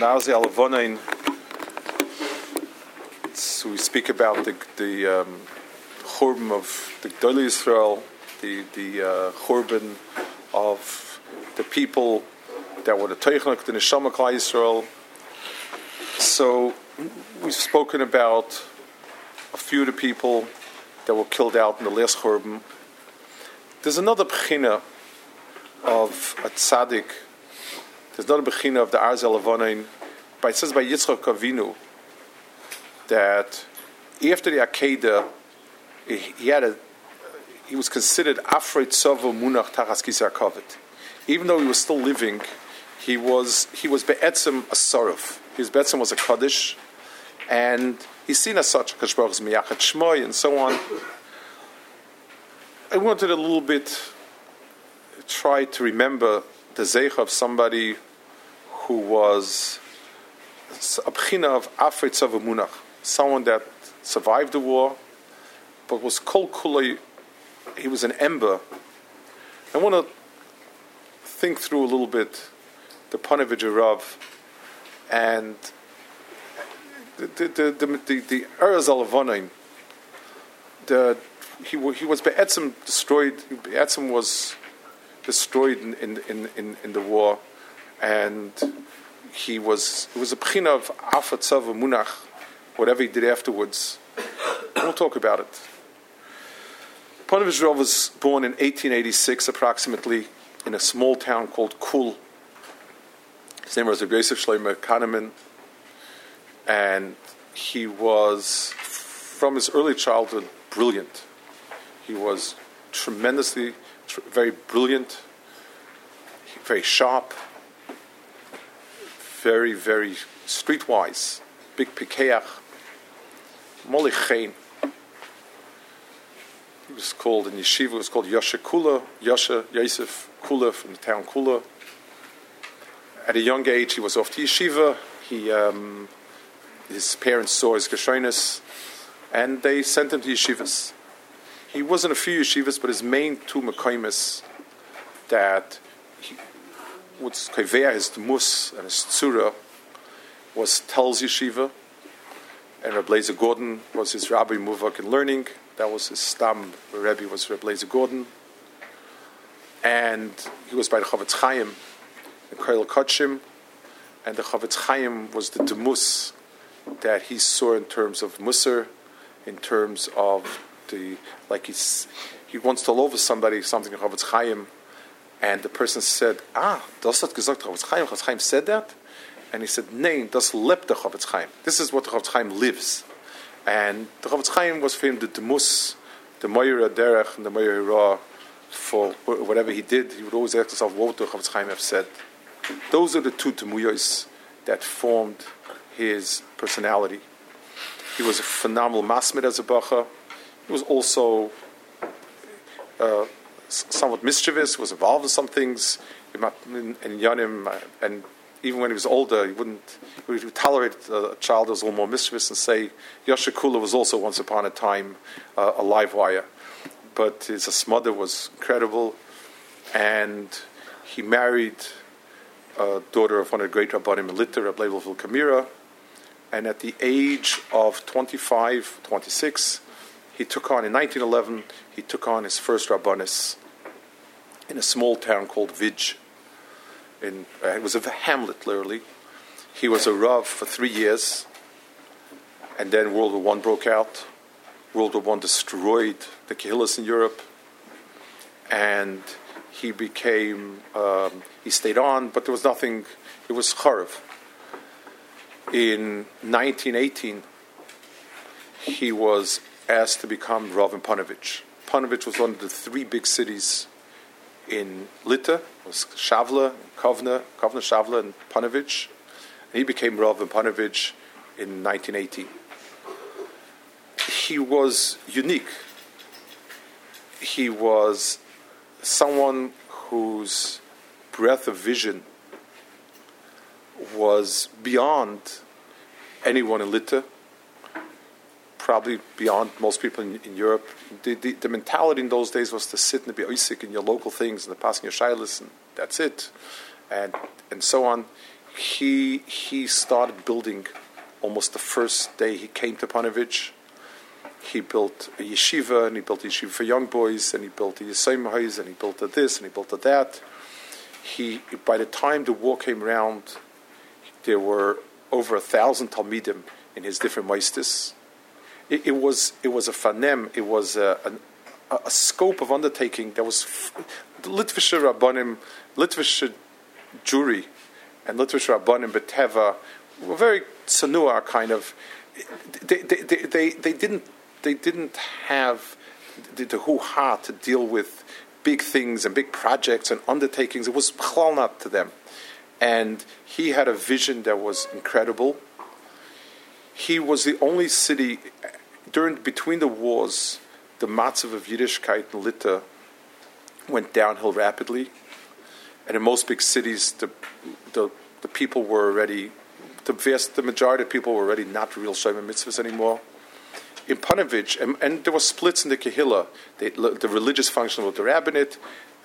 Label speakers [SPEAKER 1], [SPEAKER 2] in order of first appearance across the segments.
[SPEAKER 1] Nazi Alavonain. So we speak about the the um, of the Gdoli Israel, the the uh, of the people that were the Teichnik, the Neshama Klai Israel. So we've spoken about a few of the people that were killed out in the last churban. There's another bechina of a tzaddik. There's a bechina of the Arzel Avonin. But it says by Yitzchak Avinu that after the Akedah, he, he had a he was considered Afreit Tzovo Munach Tachas Kisar. Even though he was still living, he was he was be'etzim a sorov. His be'etzim was a kaddish, and he's seen as such Kashbaruch's miyachat shmoy and so on. I wanted a little bit try to remember the zeich of somebody who was a bchina of Afreit Tzovo Munach, someone that survived the war, but was kol kulay. He was an ember. I want to think through a little bit the Panovich Rav and the the the the, the, the the he he was Be'etzim destroyed. Be'etzim was destroyed in, in, in, in, the war, and he was it was a pchina of Afatzav Munach, whatever he did afterwards. We'll talk about it. Panovich Rav was born in 1886, approximately, in a small town called Kul. His name was Yosef Shlomo Kahaneman, and he was, from his early childhood, brilliant. He was tremendously, tr- very brilliant, very sharp, very, very streetwise, big pikeach, molichein. He was called in yeshiva. It was called Yosha Kula, Yosha Yosef Kula from the town Kula. At a young age, he was off to yeshiva. He, um, his parents saw his geshonis, and they sent him to yeshivas. He was in a few yeshivas, but his main two mekaimis that what's kaveh his mus and his tzura was Telz Yeshiva, and Leizer Gordon was his rabbi muvak in learning. That was his stam. Rebbe was Leizer Gordon, and he was by the Chofetz Chaim in Koil Kotchim, and the Chofetz Chaim was the demus that he saw in terms of Musar, in terms of the like he's he wants to love somebody something in Chofetz Chaim, and the person said, "Ah, das hat gesagt Chofetz Chaim." Chofetz Chaim said that, and he said, "Nein, das lebt the Chofetz Chaim. This is what the Chofetz Chaim lives." And the Chofetz Chaim was for him the demus, the Moira Derech, and the Moira Ra. For whatever he did, he would always ask himself, "What would the Chofetz Chaim have said?" Those are the two temuyos that formed his personality. He was a phenomenal masmid as a bacha. He was also uh, somewhat mischievous, was involved in some things in, in Yanim, and even when he was older, he wouldn't he would tolerate a child who was a little more mischievous and say Yosha Kula was also once upon a time uh, a live wire. But his mother was incredible, and he married a daughter of one of the great rabbanim Litter, Rabbi Leibel Kamira, and at the age of 25, 26, he took on, in 1911, he took on his first rabbanis in a small town called Vij. In, uh, it was a hamlet, literally. He was a rav for three years, and then World War One broke out. World War One destroyed the Kehillas in Europe, and he became, um, he stayed on, but there was nothing, it was Charv. In 1918, he was asked to become Rav in Panovich. Panovich was one of the three big cities in Lita, it was Shavla, Kovna, Kovna, Shavla, and Panovich. And he became Rav in Panovich in 1918. He was unique. He was someone whose breadth of vision was beyond anyone in Lita, probably beyond most people in, in Europe. The, the, the, mentality in those days was to sit and be oisik in your local things and the passing your shilas and that's it, and and so on. he he started building almost the first day he came to Panovich. He built a yeshiva, and he built a yeshiva for young boys, and he built a yeshiva and he built a this, and he built a that. He, by the time the war came around, there were over a thousand talmidim in his different maistis. It, it, was it was a fanem. It was a, a, scope of undertaking that was the Litvische Rabbanim, Jewry, and Litvische Rabbanim Beteva were very sanua kind of. They, they, they, they, they didn't they didn't have the, the hoo ha to deal with big things and big projects and undertakings. It was chalnat to them. And he had a vision that was incredible. He was the only city during between the wars, the matzav of Yiddishkeit and Lita went downhill rapidly. And in most big cities, the, the, the people were already, the vast, the majority of people were already not real Shema mitzvahs anymore in Panovich, and, and, there were splits in the Kehillah, the, the religious function of the rabbinate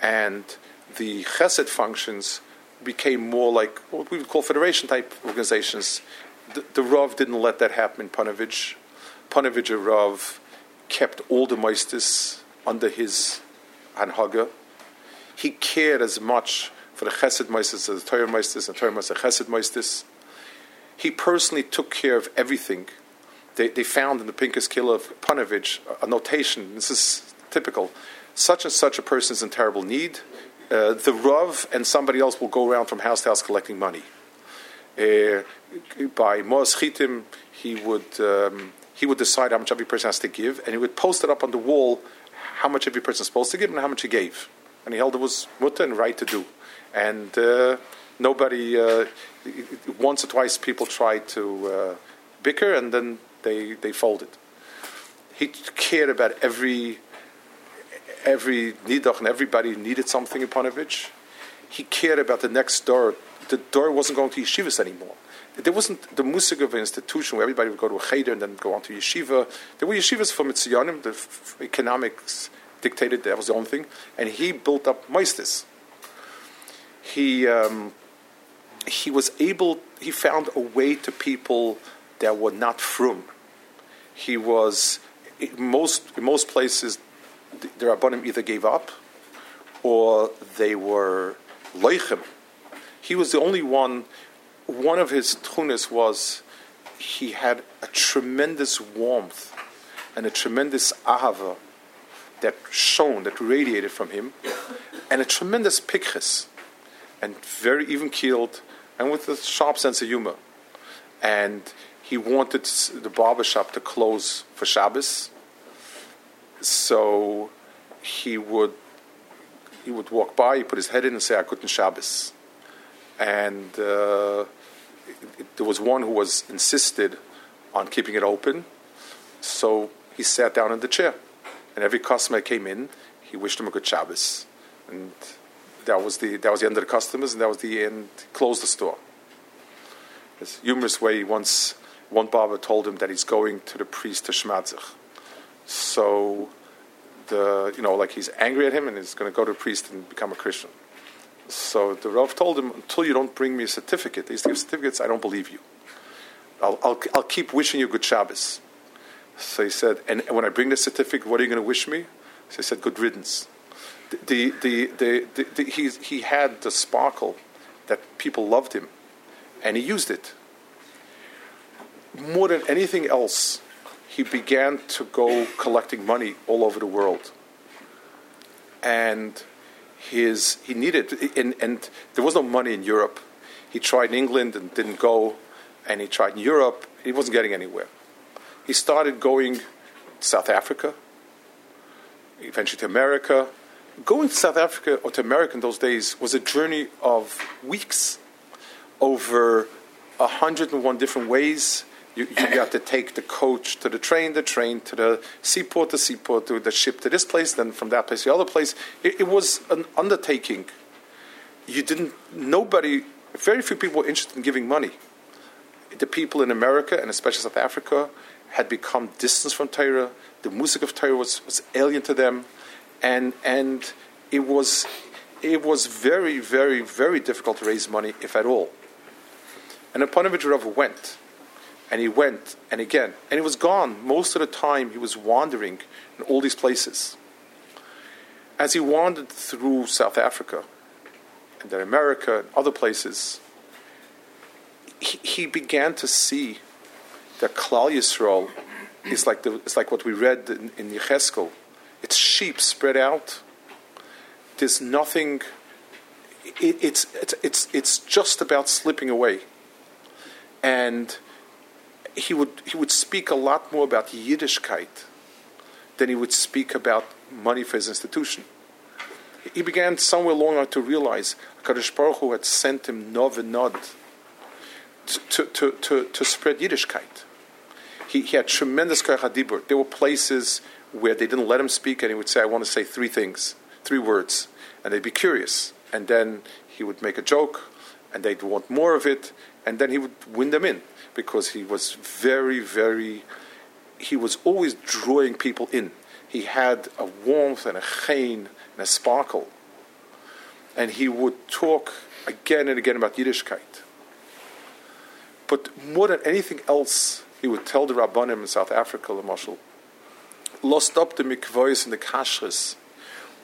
[SPEAKER 1] and the chesed functions became more like what we would call federation type organizations. The, the Rav didn't let that happen in Panovich. Panovich Rav kept all the meisters under his anhaga. He cared as much for the chesed meisters as the Torah meisters and Torah meisters chesed meisters. He personally took care of everything they, they found in the Pinkus Killer of Panovich a notation. This is typical. Such and such a person is in terrible need. Uh, the Rav and somebody else will go around from house to house collecting money. Uh, by Moaz Chitim, he would um, he would decide how much every person has to give, and he would post it up on the wall how much every person is supposed to give and how much he gave. And he held it was mutter and right to do. And uh, nobody, uh, once or twice, people tried to uh, bicker, and then they, they folded. He cared about every every nidach and everybody needed something in Panovich. He cared about the next door. The door wasn't going to yeshivas anymore. There wasn't the musig of an institution where everybody would go to a cheder and then go on to yeshiva. There were yeshivas for mitziyanim. The f- economics dictated that was the only thing, and he built up meistis. He um, he was able. He found a way to people that were not frum he was in most in most places the rabbanim either gave up or they were loichim. He was the only one. One of his tunis was he had a tremendous warmth and a tremendous ahava that shone, that radiated from him, and a tremendous pikchis, and very even keeled, and with a sharp sense of humor. And he wanted the barber shop to close for Shabbos, so he would he would walk by, he put his head in and say, "I couldn't Shabbos," and uh, it, there was one who was insisted on keeping it open, so he sat down in the chair, and every customer came in, he wished him a good Shabbos, and that was the that was the end of the customers, and that was the end. Closed the store. This humorous way once one barber told him that he's going to the priest to Shmadzich. So, the you know, like he's angry at him and he's going to go to the priest and become a Christian. So the Rav told him, until you don't bring me a certificate, these certificates, I don't believe you. I'll, I'll, I'll keep wishing you good Shabbos. So he said, and when I bring the certificate, what are you going to wish me? So he said, good riddance. The, the, the, the, the he, he had the sparkle that people loved him, and he used it more than anything else, he began to go collecting money all over the world. And his he needed and, and there was no money in Europe. He tried in England and didn't go, and he tried in Europe. He wasn't getting anywhere. He started going South Africa, eventually to America. Going to South Africa or to America in those days was a journey of weeks over 101 different ways you, you got to take the coach to the train, the train to the seaport, the seaport to the ship to this place, then from that place to the other place. It, it was an undertaking. You didn't, nobody, very few people were interested in giving money. The people in America, and especially South Africa, had become distant from Torah. The music of Torah was, was alien to them. And, and it was it was very, very, very difficult to raise money, if at all. And the Panovich Rav went, and he went, and again, and he was gone. Most of the time, he was wandering in all these places. As he wandered through South Africa, and then America, and other places, he, he began to see that Klal Yisrael is like, the, it's like what we read in, in Yecheskel. It's sheep spread out. There's nothing. It, it's, it's, it's, it's just about slipping away. And he would, he would speak a lot more about Yiddishkeit than he would speak about money for his institution. He began somewhere along on to realize Kadosh Baruch Hu had sent him nov and nod to, to, to, to spread Yiddishkeit. He, he had tremendous koyach There were places where they didn't let him speak, and he would say, "I want to say three things, three words," and they'd be curious, and then he would make a joke, and they'd want more of it, and then he would win them in because he was very, very. He was always drawing people in. He had a warmth and a chain and a sparkle, and he would talk again and again about Yiddishkeit. But more than anything else, he would tell the Rabbanim in South Africa, the Marshal, lost up the mikvois and the kashres,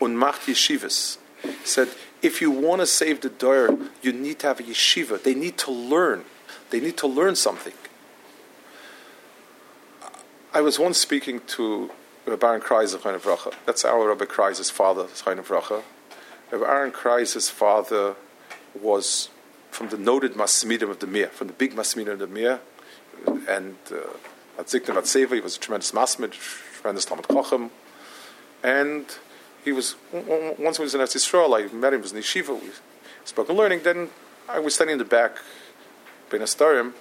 [SPEAKER 1] und macht yeshivas. Said, if you want to save the dor, you need to have a yeshiva. They need to learn. They need to learn something. I was once speaking to Rabbi Aaron Kreis of Vracha. That's our Rabbi Kreis' father, Chayin Vracha. Rabbi Aaron Kreis' father was from the noted Masmidim of the Mir, from the big Masmidim of the Mir, and uh, at Zikna Vatseva, he was a tremendous Masmid, tremendous Talmud Chochem, and he was once he was in Eretz Yisrael, I met him, he was in Yeshiva, we spoke on learning, then I was standing in the back, Ben Astarim,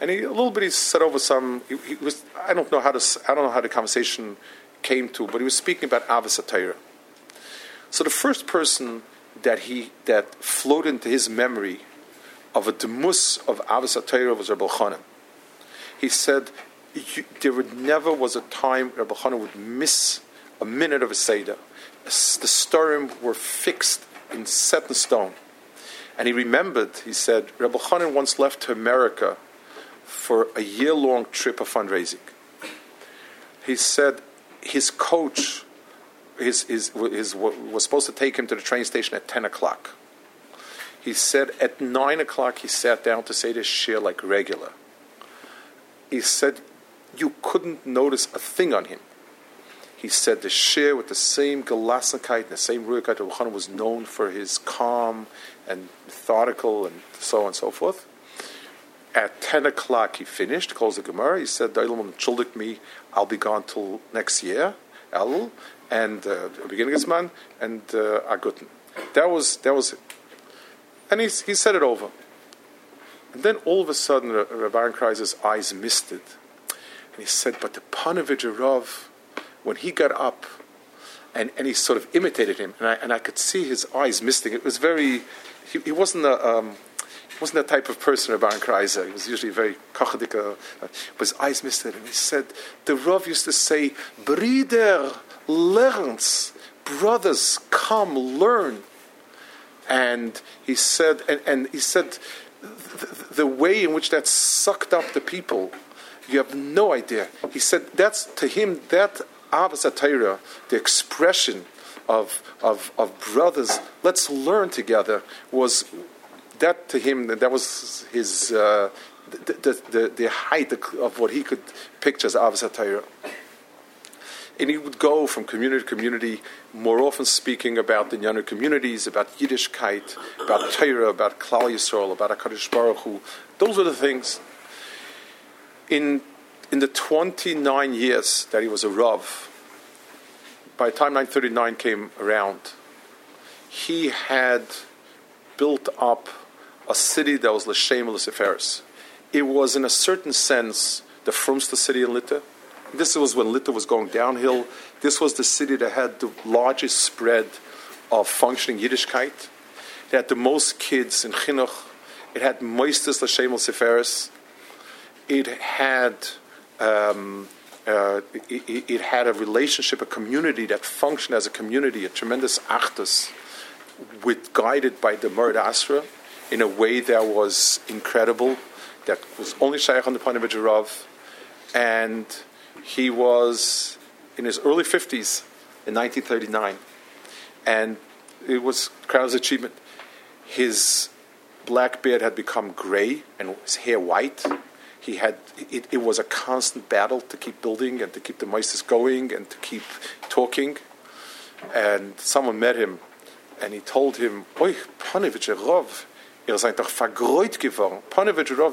[SPEAKER 1] and he, a little bit he said over some, he, he, was, I don't know how to, I don't know how the conversation came to, but he was speaking about Avos So the first person that he, that flowed into his memory of a demus of Avos HaTorah was Rabbi Chanan. He said there never was a time Rabbi Chanan would miss a minute of a Seder. The storim were fixed in set in stone. And he remembered, he said, Rabbi Chanan once left to America for a year long trip of fundraising. He said his coach his, his, his, was supposed to take him to the train station at 10 o'clock. He said at 9 o'clock he sat down to say this shir like regular. He said you couldn't notice a thing on him. He said the shir with the same galasnikite and the same ruikite of was known for his calm and methodical and so on and so forth. At 10 o'clock he finished, closed the Gemara. He said, me, I'll be gone till next year, Elul, and uh, beginning of man, and uh, Aguten. That was, that was it. And he, he said it over. And then all of a sudden, Rabbi Kreis's eyes misted. And he said, But the Panovich Rav, when he got up, and, and he sort of imitated him, and I, and I could see his eyes misting. It was very, he, he wasn't a, um, wasn't that type of person, Rabbi Kreise. He was usually very kachadik, uh, but his eyes misted. And he said, the Rav used to say, Brider learns, brothers, come, learn. And he said, and, and he said, the, the way in which that sucked up the people, you have no idea. He said that's to him that Avos the expression of, of, of brothers, let's learn together, was that to him, that was his, uh, the, the, the, height of what he could picture as Avos Torah. And he would go from community to community, more often speaking about the younger communities, about Yiddishkeit, about Torah, about Klal Yisrael, about HaKadosh Baruch Hu. Those were the things. In, in the 29 years that he was a Rav, by the time 939 came around, he had built up a city that was L'Shem L'Seferis. It was, in a certain sense, the frumsta city in Lita. This was when Lita was going downhill. This was the city that had the largest spread of functioning Yiddishkeit. It had the most kids in Chinuch. It had moistus l'shem seferis. It had um, uh, it, it, had a relationship, a community that functioned as a community, a tremendous achdus, with guided by the Murd Asra in a way that was incredible. that was only Shaykh on the point of Panovich Rav, and he was in his early 50s in 1939. And it was Krause's achievement. His black beard had become gray and his hair white. He had it, it was a constant battle to keep building and to keep the mices going and to keep talking. And someone met him and he told him, Oi, Panovich Rav,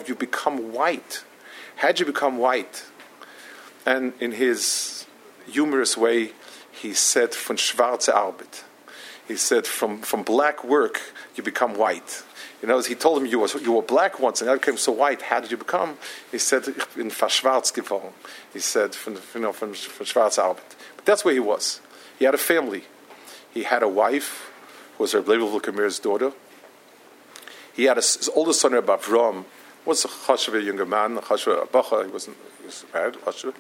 [SPEAKER 1] you become white. How'd you become white? And in his humorous way, he said, von schwarze Arbeit. He said, from, from black work, you become white. You know, he told him you were, you were black once and you became so white. How did you become? He said, ich bin verschwarz geworden. He said, von, you know, von, von schwarze Arbeit. But that's where he was. He had a family. He had a wife, who was Reb Leibel Kamir's daughter. He had a, his oldest son, Rabbi Avram, was a chashuv, younger man, a chashuv, he wasn't, he was married, chashuv.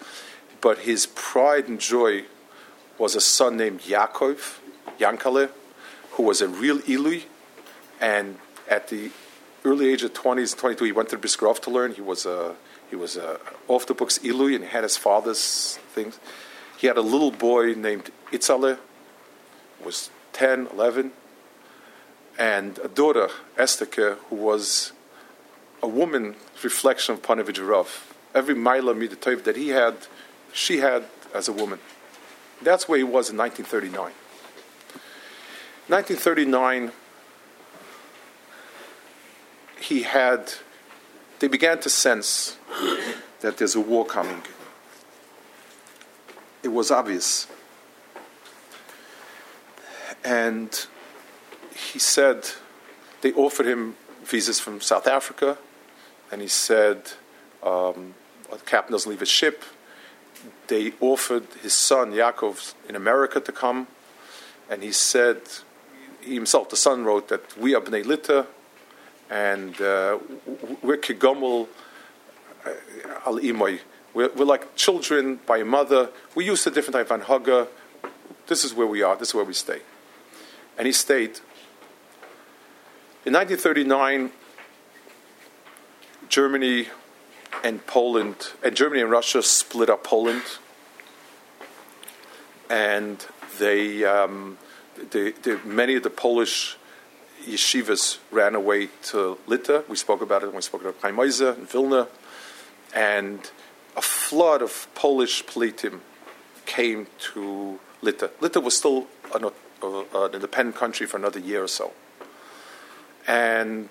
[SPEAKER 1] But his pride and joy was a son named Yaakov, Yankale, who was a real Ilui, and at the early age of 20s, 22, he went to Bisgrov to learn. He was a he was a off the books Ilui and he had his father's things. He had a little boy named Itzale, was 10, 11, and a daughter, Esther, who was a woman reflection of Panovich Rav. Every Maila Midatov that he had, she had as a woman. That's where he was in 1939. 1939, he had, they began to sense that there's a war coming. It was obvious. And he said, they offered him visas from South Africa, and he said, um, the captain doesn't leave his ship. They offered his son, Yaakov, in America to come, and he said, he himself, the son wrote that we are Bnei Litta, and uh, we're Kigomel al Imoy. We're, like children by a mother. We used a different type of anhaga. This is where we are. This is where we stay. And he stayed. In 1939, Germany and Poland, and Germany and Russia split up Poland, and they, um, they, they, many of the Polish yeshivas ran away to Lita. We spoke about it when we spoke about Chaim Oizer and Vilna, and a flood of Polish politim came to Lita. Lita was still an, uh, an independent country for another year or so, and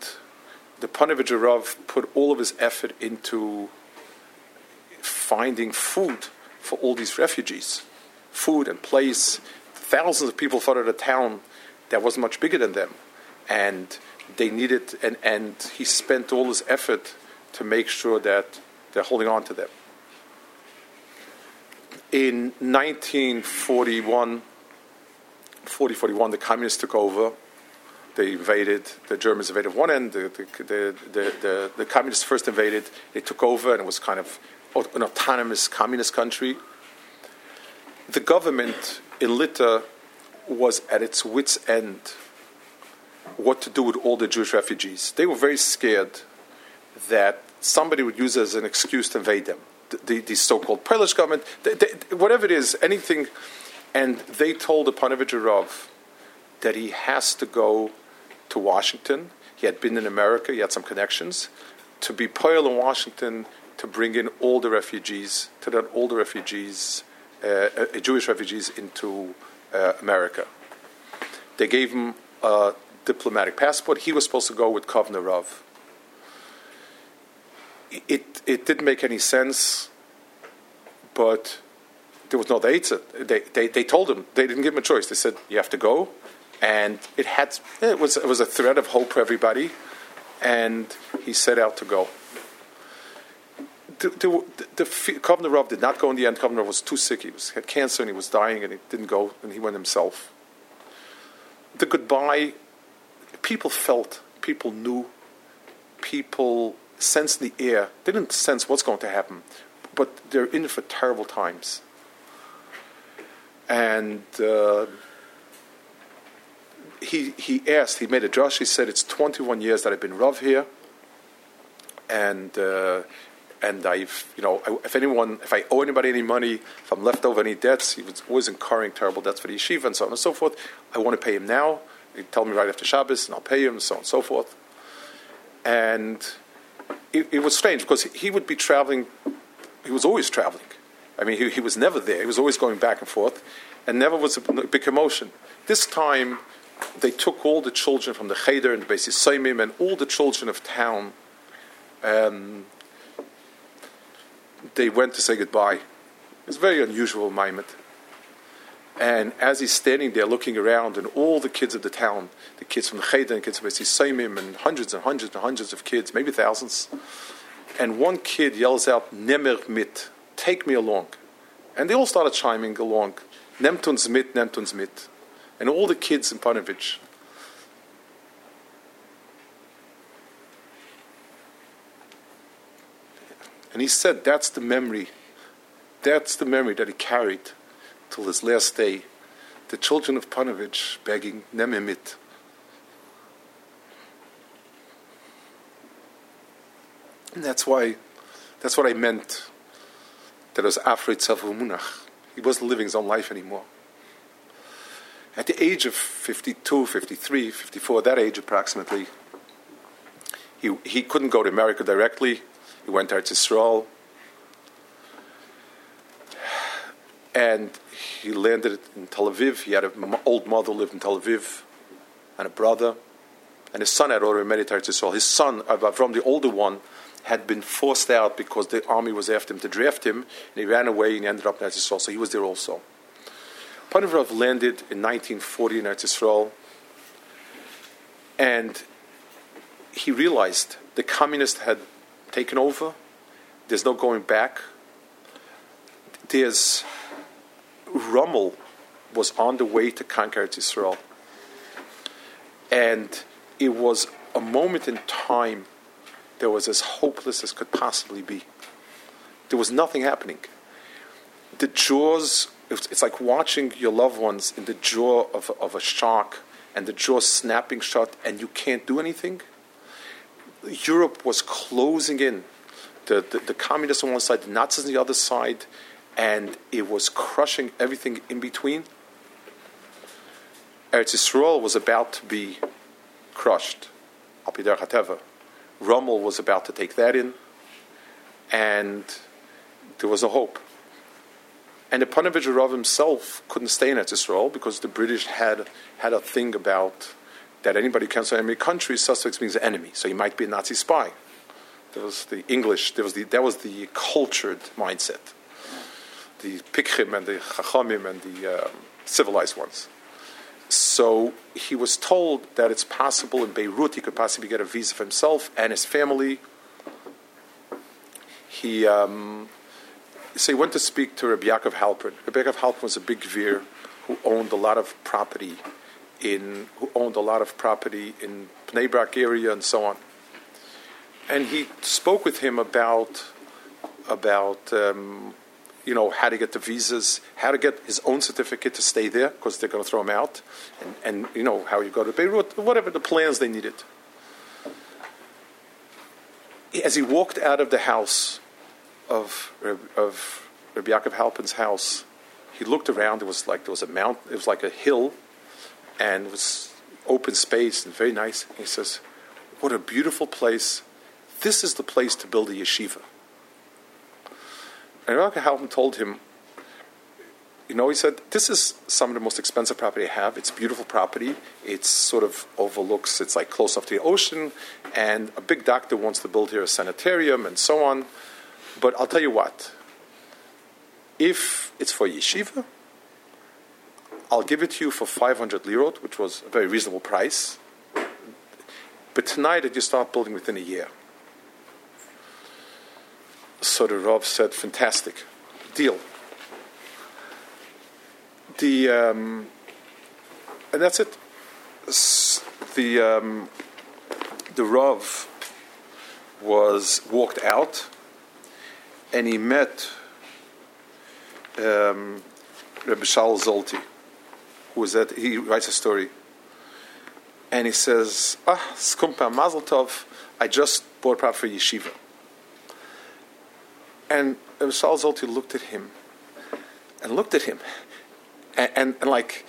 [SPEAKER 1] the Panovich Rav put all of his effort into finding food for all these refugees, food and place. Thousands of people of a town that was much bigger than them, and they needed, and, and he spent all his effort to make sure that they're holding on to them. In 1941, 40, 41, the communists took over. They invaded, the Germans invaded one end, the, the, the, the, communists first invaded, they took over, and it was kind of an autonomous communist country. The government in Lita was at its wits' end what to do with all the Jewish refugees. They were very scared that somebody would use it as an excuse to invade them. The, the, the so-called Polish government, whatever it is, anything. And they told the Panovich that he has to go to Washington. He had been in America, he had some connections, to be Poil in Washington to bring in all the refugees, to let all the refugees, uh, uh, Jewish refugees, into uh, America. They gave him a diplomatic passport. He was supposed to go with Kovner Rav. It, it didn't make any sense, but there was no Eitza. They, they, they told him, they didn't give him a choice. They said, you have to go. And it, had, it, was, it was a thread of hope for everybody. And he set out to go the, the, the, Kovner Rav did not go in the end. Kovner was too sick. He was, had cancer and he was dying and he didn't go and he went himself. The goodbye, people felt, people knew, people sensed the air. They didn't sense what's going to happen, but they're in for terrible times. And uh, he, he asked, he made a drush, he said, It's 21 years that I've been Rav here and uh, and I've you know I, if anyone if I owe anybody any money, if I'm left over any debts, he was always incurring terrible debts for the yeshiva and so on and so forth. I want to pay him now. He tell me right after Shabbos, and I'll pay him, so on and so forth. And it, it was strange because he would be traveling. He was always traveling. I mean, he, he was never there. He was always going back and forth, and never was a big commotion. This time, they took all the children from the cheder and the Beis Yisraelim and all the children of town. Um, they went to say goodbye. It's a very unusual moment. And as he's standing there looking around, and all the kids of the town, the kids from the Cheder and kids from Beis Yisraelim, and hundreds and hundreds and hundreds of kids, maybe thousands, and one kid yells out, Nemer mit, take me along. And they all started chiming along, Nehmt uns mit, nehmt mit. And all the kids in Panovich. And he said that's the memory, that's the memory that he carried his last day. The children of Panovich begging Nememit. And that's why, that's what I meant. That was Afrit Munach. He wasn't living his own life anymore. At the age of 52, 53, 54, that age approximately, he, he couldn't go to America directly. He went to Israel. And he landed in Tel Aviv. He had an old mother lived in Tel Aviv and a brother. And his son had already it to Israel. His son, uh, from the older one, had been forced out because the army was after him to draft him. And he ran away and he ended up in Israel. So he was there also. Panavrov landed in 1940 in Eretz and he realized the communists had taken over. There's no going back. There's Rommel was on the way to conquer Israel. And it was a moment in time that was as hopeless as could possibly be. There was nothing happening. The jaws it's like watching your loved ones in the jaw of, of a shark and the jaw snapping shut and you can't do anything. Europe was closing in. The, the, the communists on one side, the Nazis on the other side, and it was crushing everything in between. Eretz Yisrael was about to be crushed. Alpider Hateva. Rommel was about to take that in, and there was a hope. And the Panovich Rav himself couldn't stay in Israel because the British had had a thing about that anybody who comes from enemy country, suspects means enemy. So he might be a Nazi spy. There was the English, there was the, that was the cultured mindset. The Pikchim and the Chachamim and the um, civilized ones. So he was told that it's possible in Beirut he could possibly get a visa for himself and his family. He um, so he went to speak to Rabbi Yaakov Halpern. Rabbi Yaakov Halpern was a big veer who owned a lot of property in who owned a lot of property in Bnei Brak area and so on. And he spoke with him about about um, you know how to get the visas, how to get his own certificate to stay there because they're going to throw him out, and, and you know how you go to Beirut, whatever the plans they needed. As he walked out of the house of uh, of Rabbi Yaakov Halpern's house, he looked around. It was like there was a mount. It was like a hill, and it was open space and very nice. he says, "What a beautiful place! This is the place to build a yeshiva." And Rabbi Halpern told him, you know, he said, this is some of the most expensive property I have. It's beautiful property. It sort of overlooks, it's like close off to the ocean. And a big doctor wants to build here a sanitarium and so on. But I'll tell you what, if it's for yeshiva, I'll give it to you for 500 lirot, which was a very reasonable price. But tonight, did you start building within a year? So the Rav said, fantastic, deal. The, um, and that's it. The, um, the Rav was walked out and he met um, Rabbi Shaul Zolti, who was that he writes a story, and he says, "Ah, skumpa mazel tov, I just bought property for yeshiva. And Saul Zolti looked at him and looked at him and, and, and like,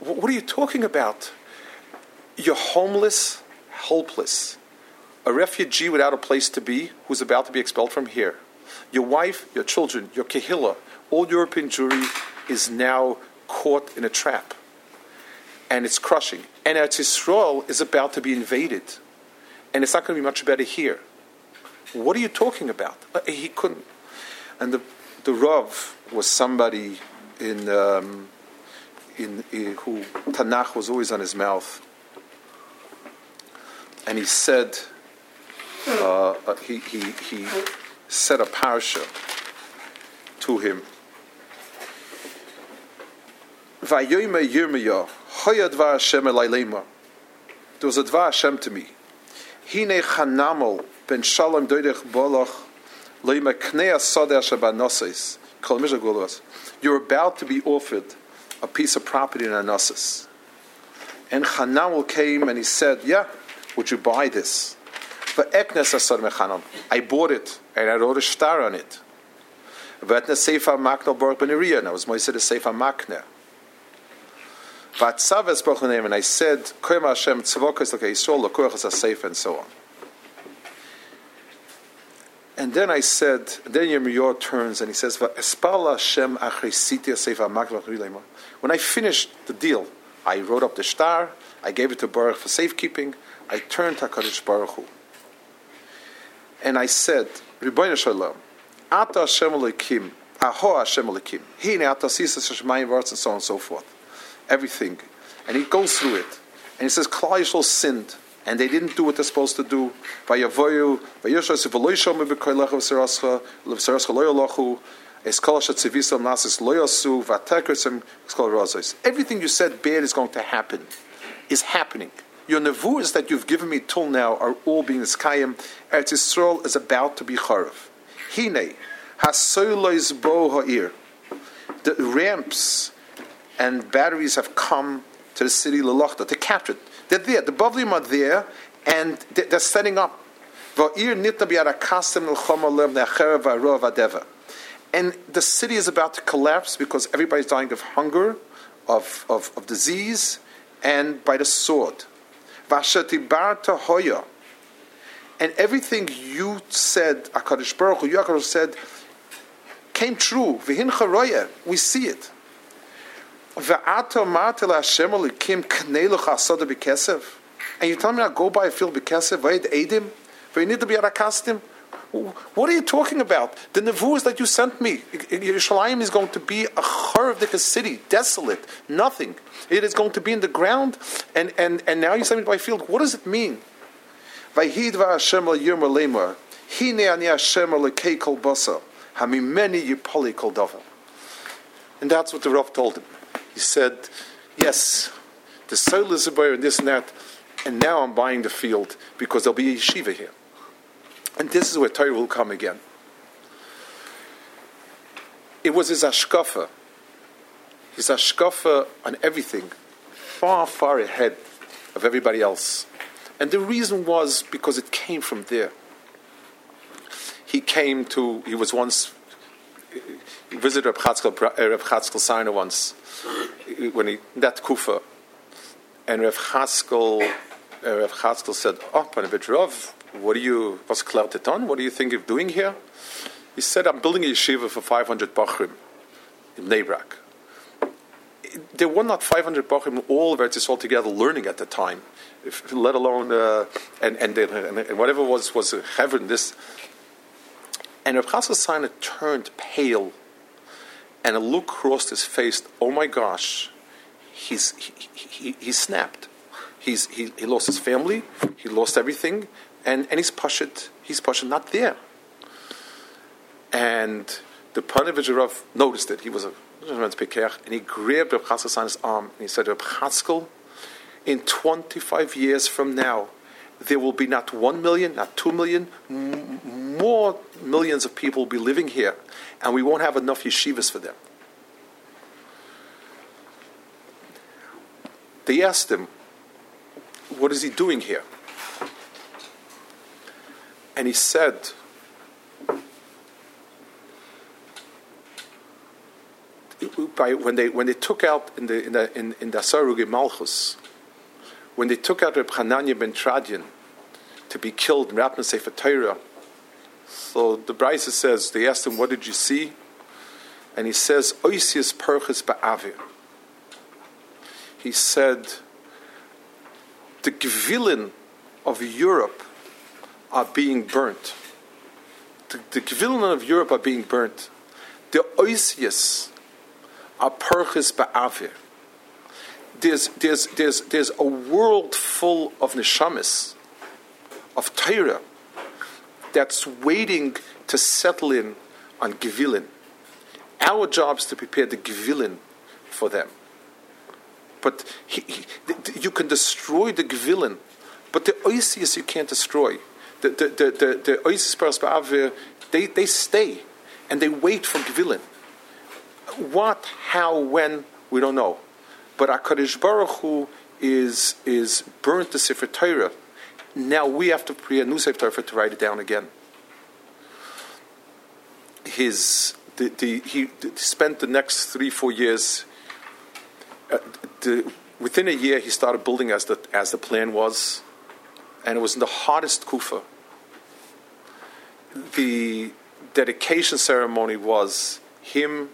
[SPEAKER 1] what are you talking about? You're homeless, helpless, a refugee without a place to be who's about to be expelled from here. Your wife, your children, your kehillah, all European Jewry is now caught in a trap. And it's crushing. And Eretz Yisrael is about to be invaded. And it's not going to be much better here. What are you talking about? Uh, he couldn't. And the, the Rav was somebody in, um, in, in who Tanakh was always on his mouth. And he said, uh, he, he, he said a parsha to him. There was a Dvar Hashem to me. Hine Chanamol ben Shalom Doidech Bolach. You're about to be offered a piece of property in Anasis. And Chanamol came and he said, Yeah, would you buy this? I bought it and I wrote a star on it. And I was Seifa Makna. Vatzaves Baruch and I said, and so on. And then I said, then Yirmiyahu turns and he says, When I finished the deal, I wrote up the star, I gave it to Baruch for safekeeping, I turned to HaKadosh Baruch Hu. And I said, Rebbeinu Shalom, Ata Hashem Elokim, Aho Hashem Elokim, Hine Ata Sisa Shemaim Varts, and so on and so forth everything. And he goes through it. And he says, Klal Yisrael sinned. And they didn't do what they're supposed to do. Everything you said bad is going to happen, is happening. Your nevuahs that you've given me till now are all being skayim. Eretz Yisrael is about to be charav. Hine, hasoylois bo ha'ir. The ramps and batteries have come to the city Lalachta to capture it. They're there. The Bavlim are there, and they're setting up. And the city is about to collapse because everybody's dying of hunger, of, of, of disease, and by the sword. And everything you said, Akadosh Baruch Hu, Yaakov said, came true. We see it. And you tell me I go by a field b'kesev, vayed edim, need to be arakastim? What are you talking about? The nevuahs that you sent me, Yerushalayim is going to be a charav city, desolate, nothing. It is going to be in the ground, and, and, and now you send me by field. What does it mean? And that's what the Rav told him. He said, Yes, the soil is a boy and this and that, and now I'm buying the field because there'll be a yeshiva here. And this is where Torah will come again. It was his ashkafa, his ashkafa on everything, far, far ahead of everybody else. And the reason was because it came from there. He came to, he was once, visited Reb Chatzkel, Reb Chatzkel Sarna once, when he that kufa, and Rav Chaskel, uh, Rav Chaskel said, "Oh, Panovich Rav, what are you? What's Klarteton? What do you think of doing here?" He said, "I'm building a yeshiva for 500 bachrim in Bnei Brak." There were not 500 bachrim all of Eretz all together learning at the time, if, let alone uh, and, and, and whatever was was heaven. This and Rav Chaskel turned pale and a look crossed his face. Oh my gosh, he's he, he, he snapped. He's he, he lost his family. He lost everything, and and he's pushed. He's pushed not there. And the Panovich noticed it. He was a and he grabbed Reb Chaskel's arm and he said, Reb Chaskel, in 25 years from now, there will be not one million, not two million, m- more millions of people will be living here and we won't have enough yeshivas for them. They asked him, What is he doing here? And he said, by, when, they, when they took out in the, in the, in, in the Asarugi Malchus, when they took out Reb Hananya ben Teradyon to be killed in Rapna Sefer Torah, so the Brisa says, they asked him, what did you see? And he says, Oisius Perchis Ba'avir. He said, the Gvilin of Europe are being burnt. The, the Gvilin of Europe are being burnt. The Oisius are Perchis Ba'avir. There's, there's, there's, there's a world full of neshamis, of Torah, that's waiting to settle in on Gvilin. Our job is to prepare the Gvilin for them. But he, he, you can destroy the Gvilin, but the Oisius you can't destroy. The, the, the, the, the they, they stay and they wait for Gvilin. What, how, when, we don't know. But HaKadosh Baruch Hu is, is burnt the Sefer Torah. Now we have to prepare a new Sefer Torah to write it down again. His, the, the, he spent the next three, four years. Uh, the, within a year, he started building as the, as the plan was, and it was in the hardest kufa. The dedication ceremony was him,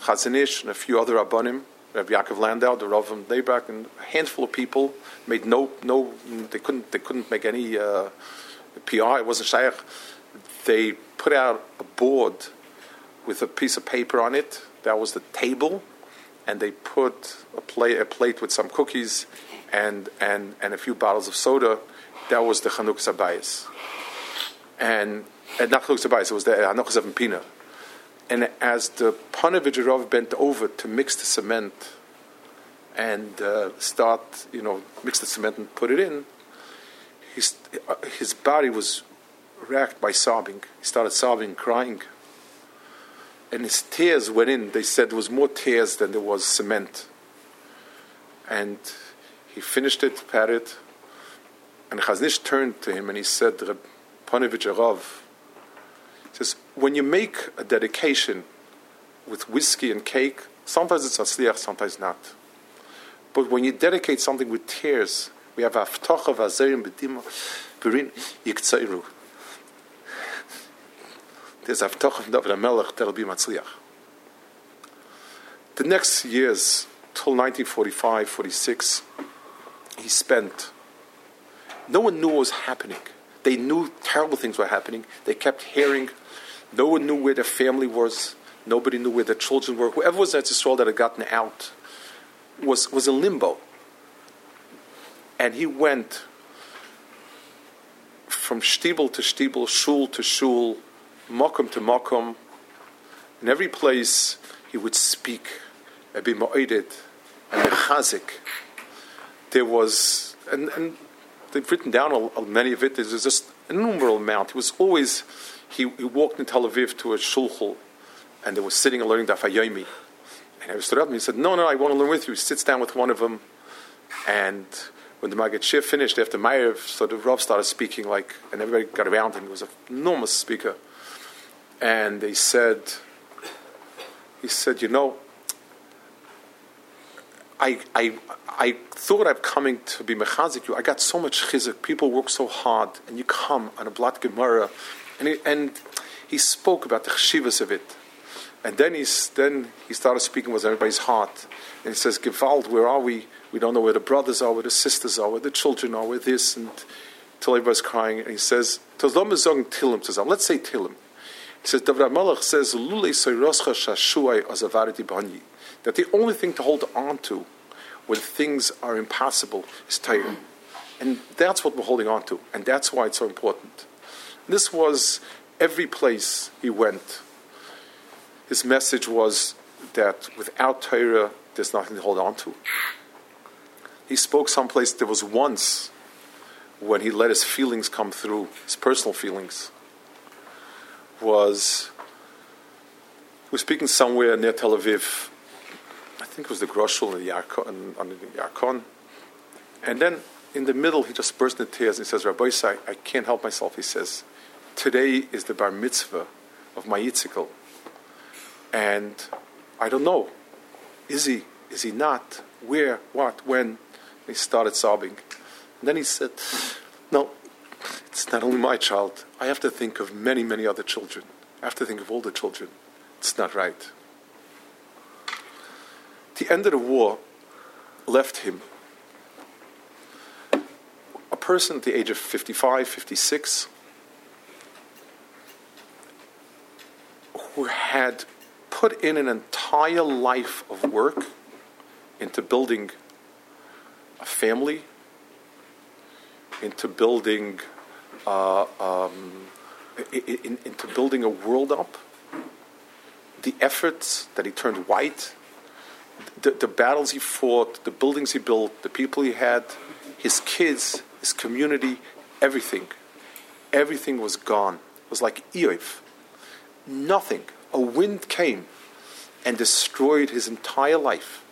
[SPEAKER 1] Chazon Ish, and a few other Rabbanim, Rabbi Yaakov Landau, the Rav of Bnei Brak, and a handful of people made no, no, they couldn't, they couldn't make any uh, PR. It wasn't shaykh. They put out a board with a piece of paper on it. That was the table, and they put a plate, a plate with some cookies, and and and a few bottles of soda. That was the Chanukah Sabayis. And and not Chanukah Sabayis, it was the Hanukkah Pina. And as the Panovich bent over to mix the cement and uh, start, you know, mix the cement and put it in, his, uh, his body was racked by sobbing. He started sobbing, crying. And his tears went in. They said there was more tears than there was cement. And he finished it, patted, and Chazon Ish turned to him and he said, Panovich Arav, says, when you make a dedication with whiskey and cake, sometimes it's asliach, sometimes not. But when you dedicate something with tears, we have avtocha v'azerim b'dima b'rin yiktzairu. There's avtocha from HaMelech that'll be matzliach. The next years, till 1945, 46, he spent. No one knew what was happening. They knew terrible things were happening. They kept hearing no one knew where their family was. Nobody knew where their children were. Whoever was at Yisrael that had gotten out was, was in limbo. And he went from shtibel to shtibel, shul to shul, mokum to mokum. In every place, he would speak, be mo'eded, and mechazik. There was, and, and they've written down all, many of it, there's just an innumerable amount. He was always he, he walked in Tel Aviv to a shulchul, and they were sitting and learning Daf Yomi. And I stood up and he said, "No, no, I want to learn with you." He sits down with one of them, and when the Maggid Shir finished after Meir, so the Rav started speaking like, and everybody got around him. He was an enormous speaker, and they said, he said, "You know, I, I, I thought I'm coming to be mechazik you. I got so much chizik. People work so hard, and you come on a blat gemara, and he, and he spoke about the chshivas of it. And then, he's, then he started speaking with everybody's heart. And he says, Gewalt, where are we? We don't know where the brothers are, where the sisters are, where the children are, where this, and till everybody's crying. And he says. Let's say tilim. He says, David Malach says. That the only thing to hold on to when things are impossible is Torah. And that's what we're holding on to. And that's why it's so important. This was every place he went. His message was that without Torah, there's nothing to hold on to. He spoke someplace, there was once when he let his feelings come through, his personal feelings, was he was speaking somewhere near Tel Aviv. I think it was the Groshul in the Yarkon, on the Yarkon. And then in the middle, he just burst into tears and he says, Rabbi I, I can't help myself. He says, today is the bar mitzvah of my Yitzchak. And I don't know. Is he? Is he not? Where? What? When? He started sobbing. And then he said, No, it's not only my child. I have to think of many, many other children. I have to think of all the children. It's not right. The end of the war left him a person at the age of 55, 56, who had put in an entire life of work into building a family, into building uh, um, in, into building a world up. The efforts that he turned white, the, the battles he fought, the buildings he built, the people he had, his kids, his community, everything, everything was gone. It was like Eof. Nothing. A wind came and destroyed his entire life.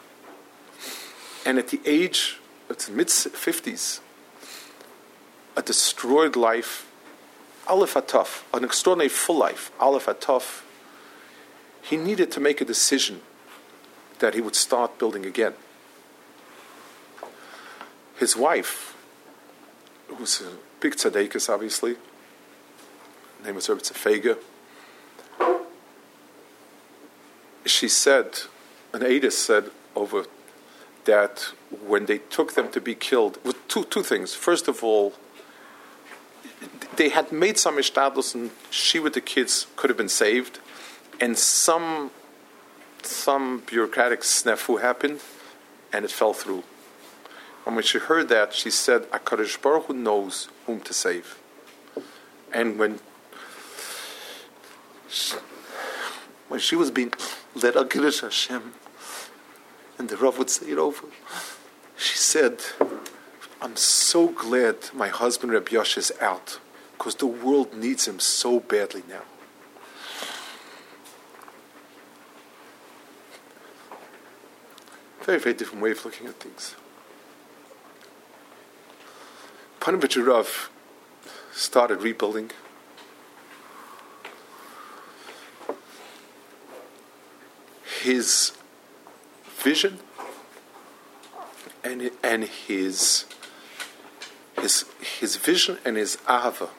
[SPEAKER 1] And at the age, it's mid 50s, a destroyed life, Aleph Ataf, an extraordinary full life, Aleph Ataf, he needed to make a decision that he would start building again. His wife, who's a big tzaddikus, obviously, name was Rebbe Fega, she said, an Adis said over that when they took them to be killed, with two, two things. First of all, they had made some ishtadlus and she with the kids could have been saved, and some some bureaucratic snafu happened, and it fell through. And when she heard that, she said, "Akadosh Baruch Hu knows whom to save." And when when she was being led al Kiddush Hashem, and the Rav would say it over, she said, "I'm so glad my husband Reb Yosh is out." because the world needs him so badly now. Very, very different way of looking at things. Panovich Rav started rebuilding. His vision and, and his, his, his vision and his ahava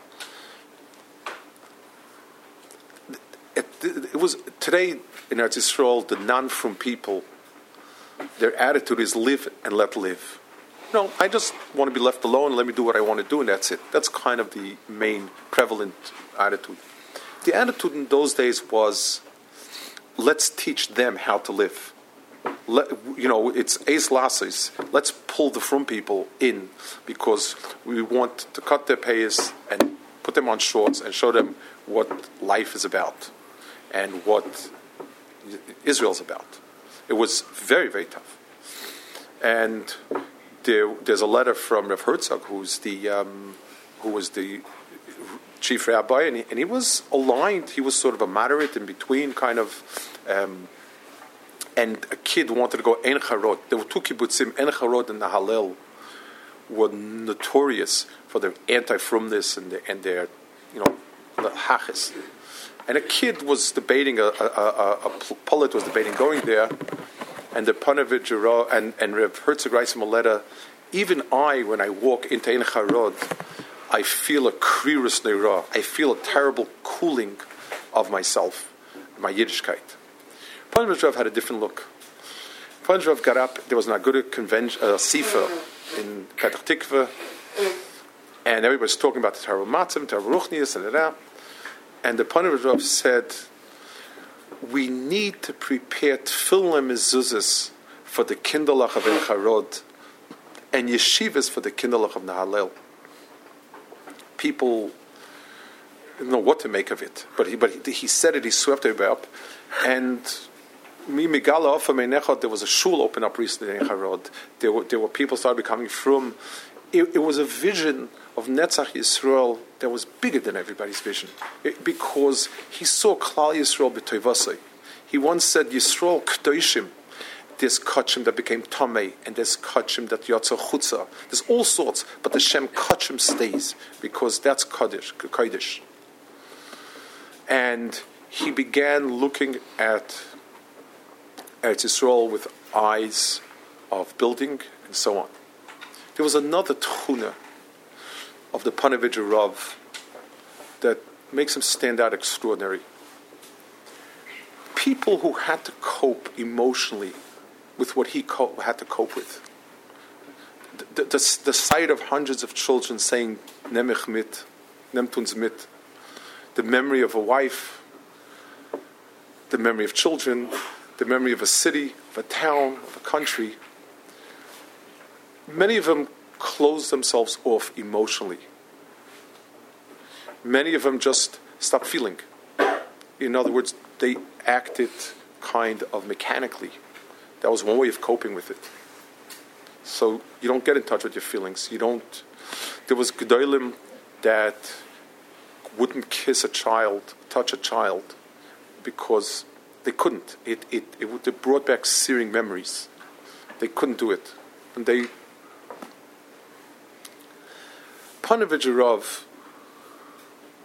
[SPEAKER 1] it was today in Eretz Yisrael, the non-from people, their attitude is live and let live. No, I just want to be left alone. Let me do what I want to do, and that's it. That's kind of the main prevalent attitude. The attitude in those days was, let's teach them how to live. Let, you know, it's ace lasses. Let's pull the from people in because we want to cut their payers and put them on shorts and show them what life is about and what Israel's about. It was very, very tough. And there, there's a letter from Rav Herzog, who's the, um, who was the chief rabbi, and he, and he, was aligned. He was sort of a moderate in between, kind of. Um, and a kid wanted to go En Charod. There were two kibbutzim, En Charod and Nahalel, were notorious for their anti-fromness and their, and their, you know, the hachis. And a kid was debating, a, a, a, a poet was debating going there, and the Panovich and, and Reb Herzog a letter. Even I, when I walk into Ein Charod, I feel a kriris neira. I feel a terrible cooling of myself, my Yiddishkeit. Panovich Rav had a different look. Panovich Rav got up. There was an Aguda convention, uh, Sifa in Petach Tikva, and everybody was talking about the terrible matzim, terrible ruchnias, and that. And the Panovich said, we need to prepare tefillin mezuzahs for the kindlech of Charod and yeshivas for the kindlech of Nahalel. People don't know what to make of it, but he, but he, he said it, he swept it up, and there was a shul open up recently in Harod. There were, there were people started becoming from. It, it was a vision of Netzach Yisrael that was bigger than everybody's vision. It, because he saw Klal Yisrael b'toivasai. He once said, Yisrael k'doishim, there's kachim that became tamei, and there's kachim that yotza chutza. There's all sorts, but the Shem kachim stays, because that's kaddish. And he began looking at Eretz Yisrael with eyes of building and so on. There was another tchuna of the Panovich Rav that makes him stand out extraordinary. People who had to cope emotionally with what he co- had to cope with. The, the, the, sight of hundreds of children saying Nemech mit, Nemtuns mit, the memory of a wife, the memory of children, the memory of a city, of a town, of a country. Many of them closed themselves off emotionally. Many of them just stopped feeling. In other words, they acted kind of mechanically. That was one way of coping with it. So you don't get in touch with your feelings. You don't. There was gedolim that wouldn't kiss a child, touch a child, because they couldn't. It, it, it, would, it brought back searing memories. They couldn't do it. And they. Panovich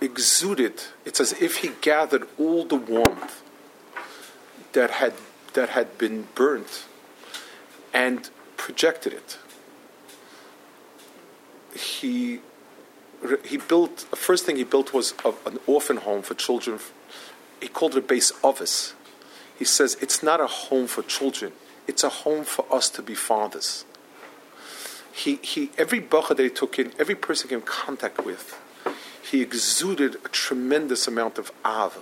[SPEAKER 1] exuded, it's as if he gathered all the warmth that had, that had been burnt and projected it. He, he built, the first thing he built was a, an orphan home for children. He called it a base office he says it's not a home for children, it's a home for us to be fathers. He, he, every bacha that he took in, every person he came in contact with, he exuded a tremendous amount of av.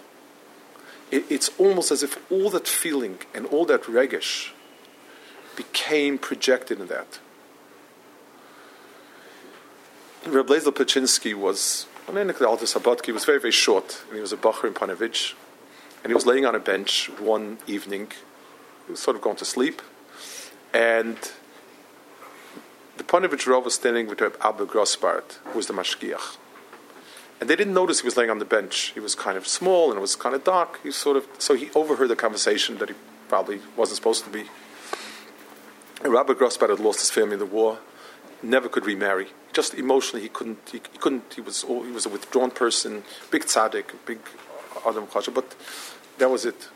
[SPEAKER 1] It, it's almost as if all that feeling and all that regesh became projected in that. Reb Lezel Paczynski was, an Aldous Sabatki was very, very short, and he was a bacher in Panovich and he was laying on a bench one evening. He was sort of going to sleep, and the Panovich Rav was standing with Abba Grossbard, who was the mashgiach. And they didn't notice he was laying on the bench. He was kind of small and it was kind of dark. He sort of so he overheard the conversation that he probably wasn't supposed to be. And Grossbard had lost his family in the war, never could remarry. Just emotionally, he couldn't. He, he couldn't. He was. He was a withdrawn person, big tzaddik, big Adam Chasha, but that was it.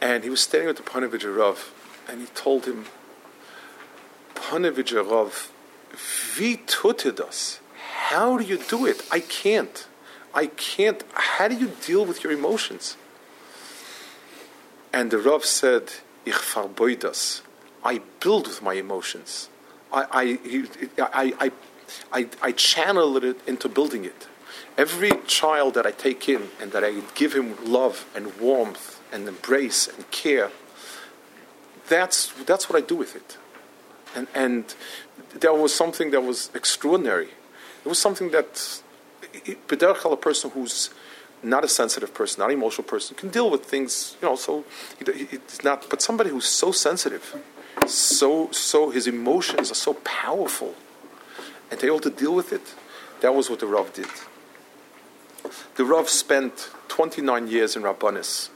[SPEAKER 1] And he was standing with the Panovich Rav, and he told him, Panovich Rav, wie tut das? How do you do it? I can't. I can't. How do you deal with your emotions? And the Rav said, Ich verboidas. I build with my emotions. I, I, I, I, I, I channel it into building it. Every child that I take in and that I give him love and warmth and embrace and care, that's, that's what I do with it. And, and there was something that was extraordinary. It was something that, a person who's not a sensitive person, not an emotional person, can deal with things, you know, so it's not, but somebody who's so sensitive, so, so his emotions are so powerful, and they able to deal with it, that was what the Rav did. The Rav spent 29 years in Rabbanis.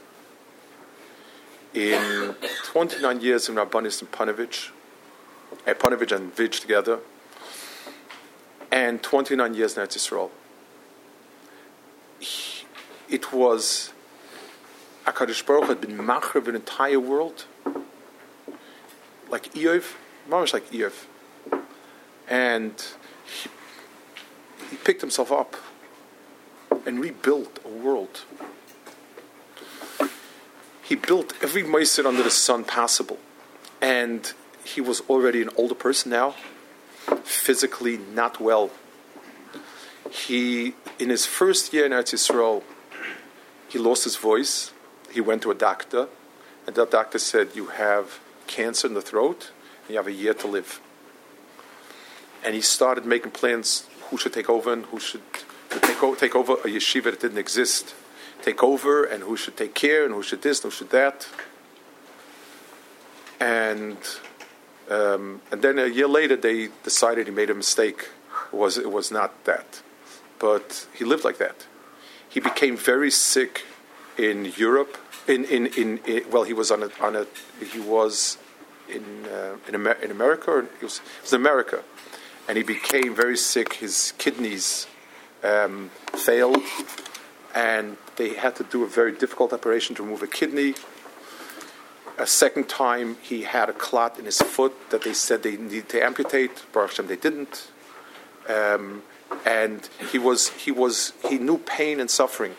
[SPEAKER 1] In 29 years in Rabbanis and Panovich, uh, Panovich and Vij together, and 29 years in Eretz Yisrael. It was Akadosh Baruch had been macher of an entire world, like Eov, much like Eov, and he, he picked himself up and rebuilt a world. He built every Meiser under the sun possible. And he was already an older person now, physically not well. He, in his first year in Eretz Yisrael, he lost his voice. He went to a doctor, and that doctor said, You have cancer in the throat, and you have a year to live. And he started making plans who should take over and who should take, o- take over a yeshiva that didn't exist, take over, and who should take care, and who should this, and who should that. And um, and then a year later, they decided he made a mistake. It was it was not that, but he lived like that. He became very sick in Europe. In in, in, in well, he was on a on a he was in uh, in, Amer- in America. Or he was, he was America, and he became very sick. His kidneys um, failed, and they had to do a very difficult operation to remove a kidney. A second time, he had a clot in his foot that they said they needed to amputate. Baruch Hashem, they didn't. Um, and he was he was he knew pain and suffering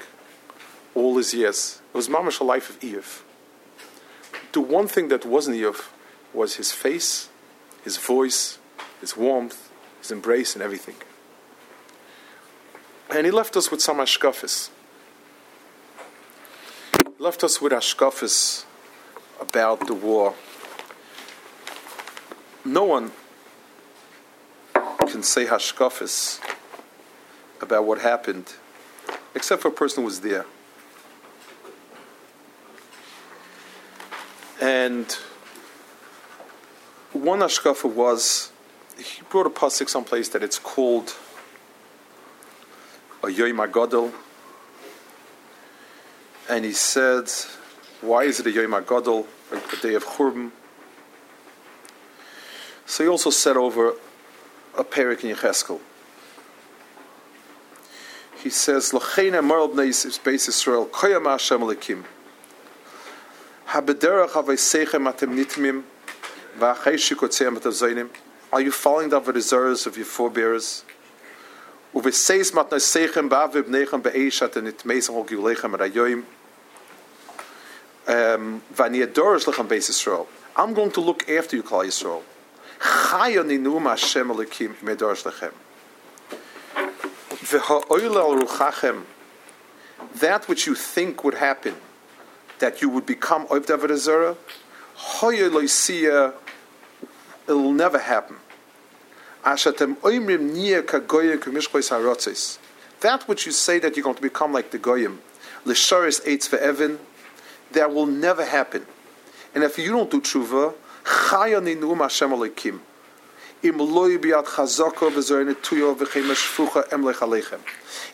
[SPEAKER 1] all his years. It was mamash a life of Eve. The one thing that wasn't Eve was his face, his voice, his warmth, his embrace, and everything. And he left us with some ashkafis. He left us with ashkafis about the war. No one can say hashkafis about what happened, except for a person who was there. And one hashkafa was he brought a pasuk someplace that it's called a Yom Agadol, and he said, "Why is it a Yom Agadol, a, a day of Churban?" So he also said over a perik in Yecheskel. He says, "L'chein emarl bnei Beis Yisrael koyam Hashem lekim." Habederach havayseichem atem nitmim v'achei shikotzeim atavzainim. Are you following the avodah of your forebears? Uveseis matnaseichem ba'aviv nechem be'eish atem nitmeisem ol giulechem Ehm, Yisrael. I'm going to look after you, Klal Yisrael. That which you think would happen, that you would become Oiv David Azara, it'll never happen. That which you say that you're going to become like the Goyim, Lisharis Eitz Ve'evin, that will never happen. And if you don't do tshuva.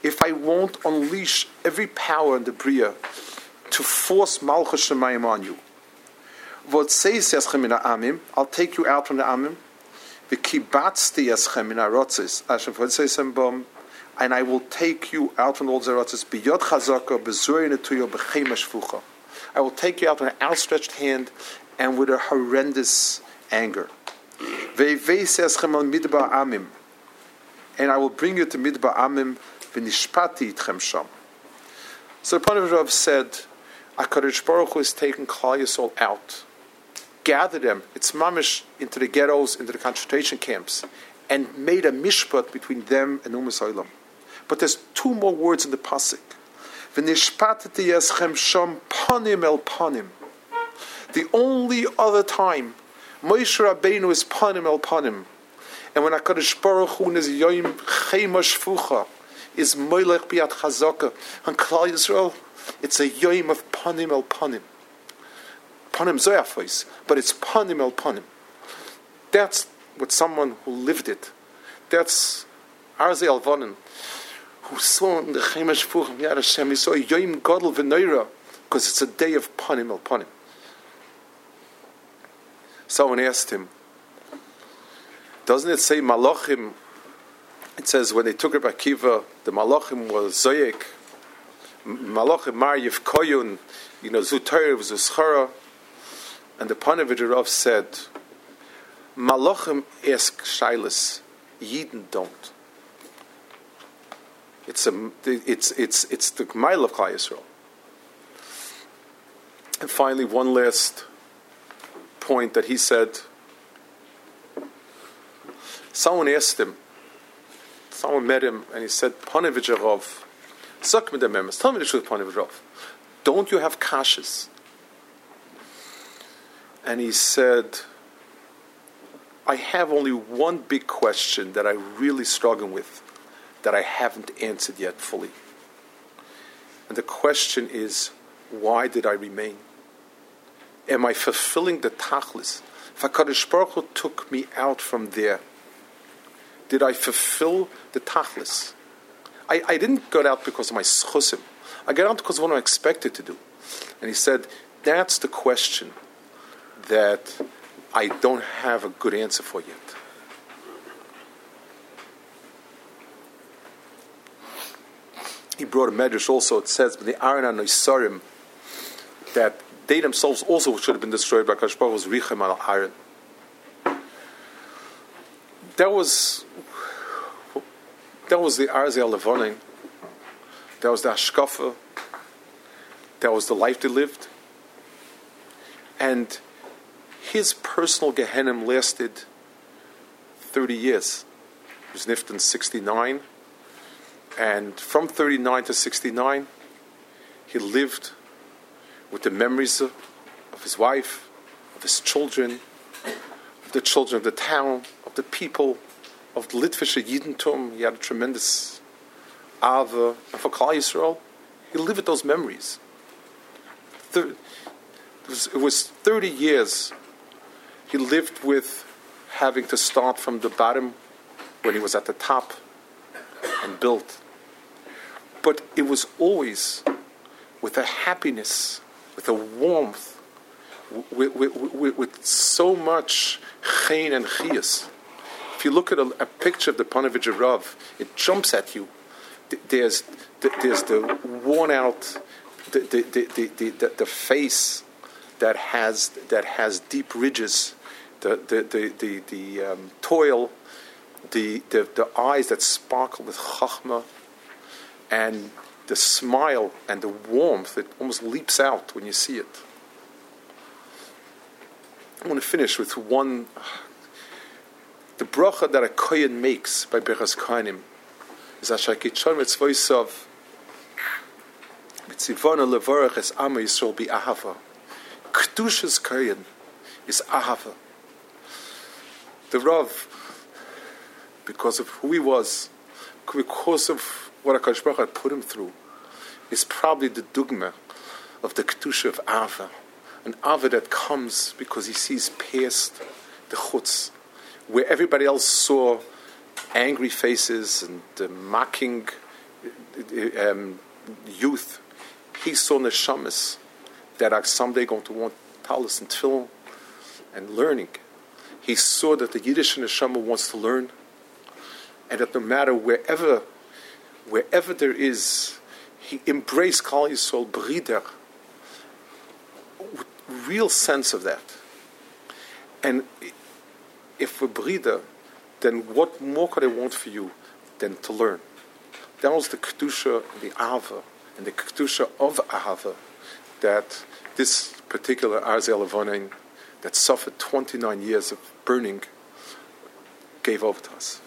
[SPEAKER 1] If I won't unleash every power in the Bria to force Malchus Shemayim on you, I'll take you out from the Amim, and I will take you out from all the Arotzis, I will take you out with an outstretched hand and with a horrendous anger. And I will bring you to Midbar Amim v'nishpati itchem sham. So the Panav Rav said, HaKadosh Baruch Hu is taking Klal Yisrael out, gather them, it's mamish, into the ghettos, into the concentration camps, and made a mishpat between them and Umas Olam. But there's two more words in the pasuk. Panim el panim. The only other time Moshe Rabbeinu is panim el panim. And when HaKadosh Baruch Hu is yoim chema shfucha, is moilech biat chazaka, and Klal Yisrael, it's a yoim of panim el panim. Panim zoyafos, but it's panim el panim. That's what someone who lived it. That's Arze Alvonin, who saw in the chema shfucha, Yad Hashem, he saw yoim godel v'noira, because it's a day of panim el panim. Someone asked him, doesn't it say Malachim? It says when they took Rabbi Akiva, the Malachim was Zoyek, Malachim Mar Koyun, you know, was Zuschara, and the Panavidirov said, Malachim ask Shilas, Yidden don't. It's a, it's it's it's the mile of Klal Yisrael. And finally, one last point that he said, someone asked him, someone met him, and he said, Panevijarov, Zak mit dem tell me the truth, Panevijarov, don't you have kashas? And he said, I have only one big question that I really struggle with, that I haven't answered yet fully. And the question is, why did I remain? am I fulfilling the tachlis? If HaKadosh Baruch Hu took me out from there, did I fulfill the tachlis? I, I didn't get out because of my schusim. I got out because of what I'm expected to do. And he said, that's the question that I don't have a good answer for yet. He brought a medrash also. It says, but "The Aaron and Isarim," that they themselves also should have been destroyed by Kadosh Baruch Hu's Richem al Aaron. That was that was the Arzel Levonin. That was the Ashkafa. That was the life they lived. And his personal Gehenim lasted 30 years. He was nifted in 69. And from 39 to 69, he lived with the memories of, of his wife, of his children, of the children of the town, of the people, of the Litvische Yidentum. He had a tremendous Ava. And for Klal Yisrael, he lived with those memories. It was, it was 30 years he lived with having to start from the bottom when he was at the top and built. But it was always with a happiness, with a warmth, with, with, with, with so much chen and chias. If you look at a, a picture of the Panovich Rav, it jumps at you. There's, there's the worn out, the, the, the, the, the, the face that has, that has deep ridges, the, the, the, the, the um, toil, the, the, the eyes that sparkle with chachma, and the smile and the warmth that almost leaps out when you see it. I want to finish with one. The bracha that a kohen makes by Berachas Kohanim is Ashakichon Mitzvoisav Mitzivona Levorach es Ama Yisrael be Ahava. Kedushas kohen is Ahava. The Rav, because of who he was, because of what HaKadosh Baruch had put him through, is probably the dogma of the Kedusha of Ava. An Ava that comes because he sees past the chutz, where everybody else saw angry faces and uh, mocking um, youth. He saw neshamas that are someday going to want talis and tefillin and learning. He saw that the Yiddish neshama wants to learn, and that no matter wherever, wherever there is, he embraced Kal Yisrael Brider, real sense of that. And if we're Brider, then what more could I want for you than to learn? That was the Kedusha, the Ava, and the Kedusha of Ahava that this particular Arzel Avonin that suffered 29 years of burning gave over to us.